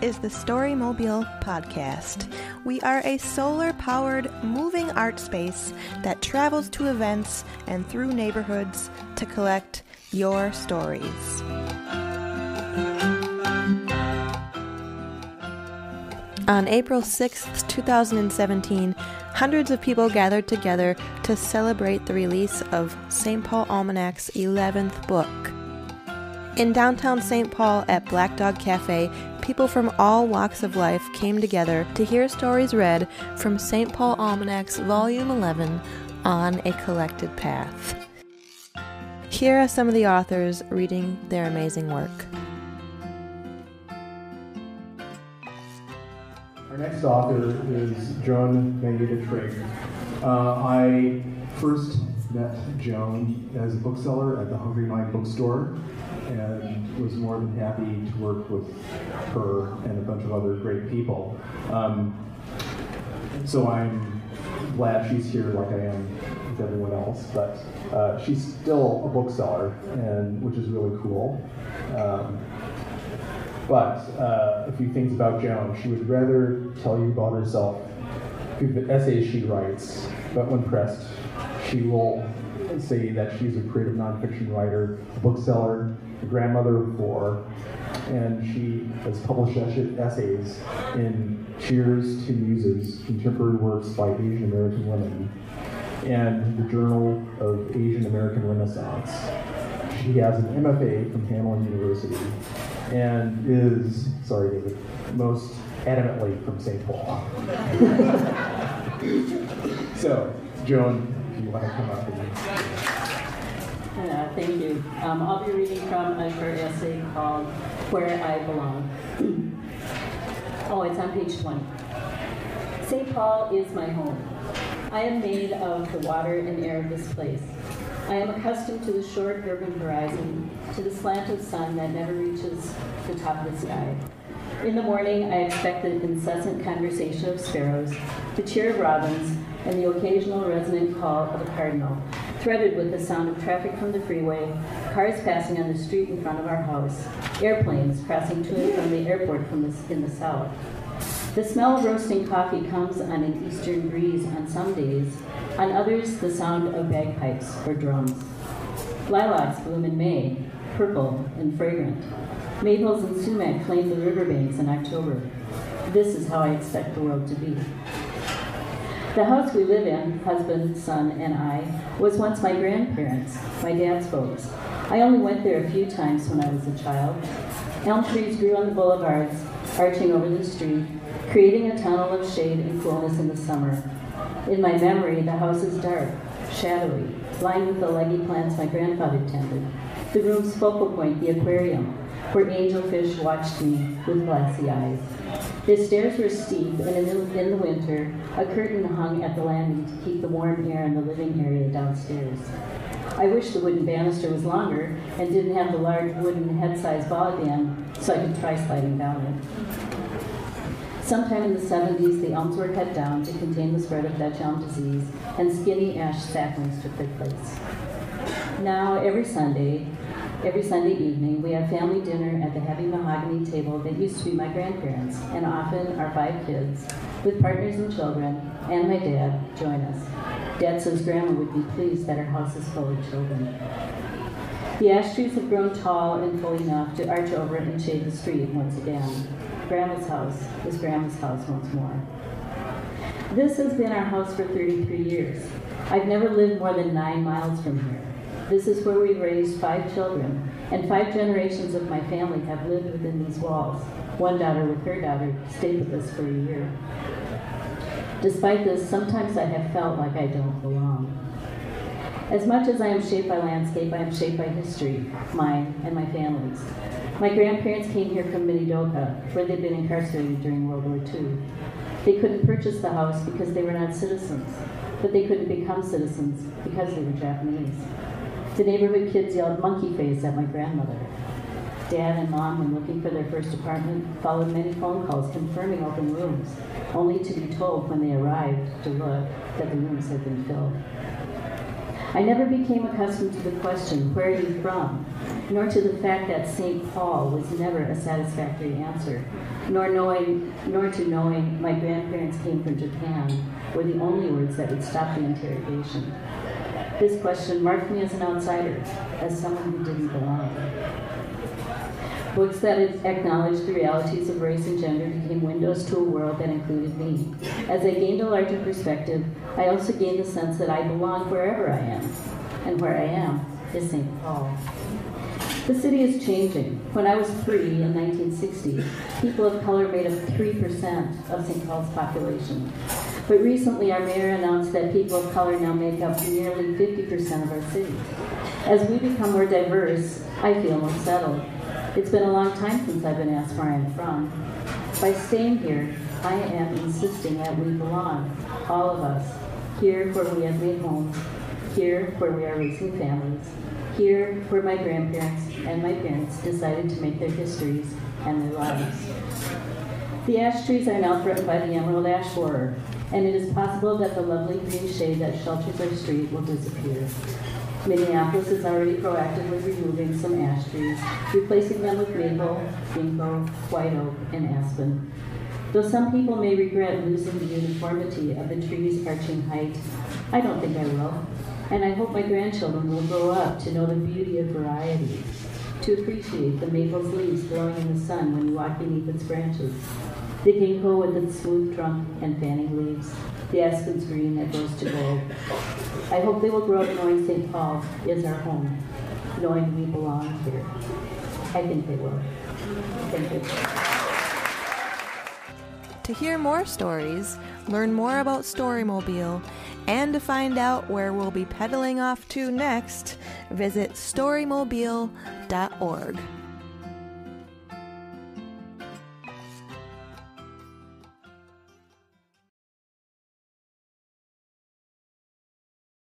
is the Storymobile Podcast. We are a solar powered moving art space that travels to events and through neighborhoods to collect your stories. On April 6th, 2017, hundreds of people gathered together to celebrate the release of St. Paul Almanac's 11th book. In downtown St. Paul at Black Dog Cafe, people from all walks of life came together to hear stories read from St. Paul Almanac's Volume 11 on a collected path. Here are some of the authors reading their amazing work. Our next author is Joan Mayeda Trigg. Uh, I first met Joan as a bookseller at the Hungry Mind bookstore and was more than happy to work with her and a bunch of other great people. Um, so I'm glad she's here like I am with everyone else, but uh, she's still a bookseller, and which is really cool. Um, but uh, a few things about Joan. She would rather tell you about herself through the essays she writes, but when pressed, she will say that she's a creative nonfiction writer, a bookseller, grandmother of four, and she has published essays in Cheers to Muses, Contemporary Works by Asian American Women, and the Journal of Asian American Renaissance. She has an MFA from Hamline University and is, sorry David, most adamantly from St. Paul. so, Joan, if you want to come up and uh, thank you. Um, I'll be reading from a short essay called Where I Belong. oh, it's on page 20. St. Paul is my home. I am made of the water and air of this place. I am accustomed to the short urban horizon, to the slant of sun that never reaches the top of the sky. In the morning, I expect the incessant conversation of sparrows, the cheer of robins, and the occasional resonant call of a cardinal, threaded with the sound of traffic from the freeway, cars passing on the street in front of our house, airplanes crossing to and from the airport from the, in the south. The smell of roasting coffee comes on an eastern breeze on some days, on others the sound of bagpipes or drums. Lilacs bloom in May, purple and fragrant. Maples and sumac claim the riverbanks in October. This is how I expect the world to be. The house we live in, husband, son, and I, was once my grandparents', my dad's folks. I only went there a few times when I was a child. Elm trees grew on the boulevards, arching over the street, creating a tunnel of shade and coolness in the summer. In my memory, the house is dark, shadowy, lined with the leggy plants my grandfather tended. The room's focal point, the aquarium, where angelfish watched me with glassy eyes. The stairs were steep, and in the, in the winter, a curtain hung at the landing to keep the warm air in the living area downstairs. I wish the wooden banister was longer and didn't have the large wooden head-sized band so I could try sliding down it. Sometime in the 70s, the elms were cut down to contain the spread of Dutch elm disease, and skinny ash saplings took their place. Now, every Sunday, every Sunday evening, we have family dinner at the heavy mahogany table that used to be my grandparents, and often our five kids, with partners and children, and my dad, join us. Dad says Grandma would be pleased that our house is full of children. The ash trees have grown tall and full enough to arch over and shade the street once again. Grandma's house is Grandma's house once more. This has been our house for 33 years. I've never lived more than nine miles from here. This is where we raised five children, and five generations of my family have lived within these walls. One daughter with her daughter stayed with us for a year. Despite this, sometimes I have felt like I don't belong. As much as I am shaped by landscape, I am shaped by history, mine and my family's. My grandparents came here from Minidoka, where they'd been incarcerated during World War II. They couldn't purchase the house because they were not citizens, but they couldn't become citizens because they were Japanese. The neighborhood kids yelled monkey face at my grandmother. Dad and mom, when looking for their first apartment, followed many phone calls confirming open rooms, only to be told when they arrived to look that the rooms had been filled. I never became accustomed to the question, where are you from? Nor to the fact that St. Paul was never a satisfactory answer. nor knowing, nor to knowing my grandparents came from Japan were the only words that would stop the interrogation. This question marked me as an outsider, as someone who didn't belong. Books that acknowledged the realities of race and gender became windows to a world that included me. As I gained a larger perspective, I also gained the sense that I belong wherever I am, and where I am is St. Paul. The city is changing. When I was three in 1960, people of color made up 3% of St. Paul's population. But recently, our mayor announced that people of color now make up nearly 50% of our city. As we become more diverse, I feel more settled. It's been a long time since I've been asked where I'm from. By staying here, I am insisting that we belong, all of us, here where we have made homes, here where we are raising families, here where my grandparents and my parents decided to make their histories and their lives. The ash trees are now threatened by the emerald ash borer, and it is possible that the lovely green shade that shelters our street will disappear. Minneapolis is already proactively removing some ash trees, replacing them with maple, ginkgo, white oak, and aspen. Though some people may regret losing the uniformity of the tree's arching height, I don't think I will. And I hope my grandchildren will grow up to know the beauty of variety, to appreciate the maple's leaves glowing in the sun when you walk beneath its branches, the ginkgo with its smooth trunk and fanning leaves, the aspen's green that goes to gold. I hope they will grow up knowing St. Paul is our home, knowing we belong here. I think they will. Thank you. To hear more stories, learn more about Storymobile, and to find out where we'll be pedaling off to next, visit storymobile.org.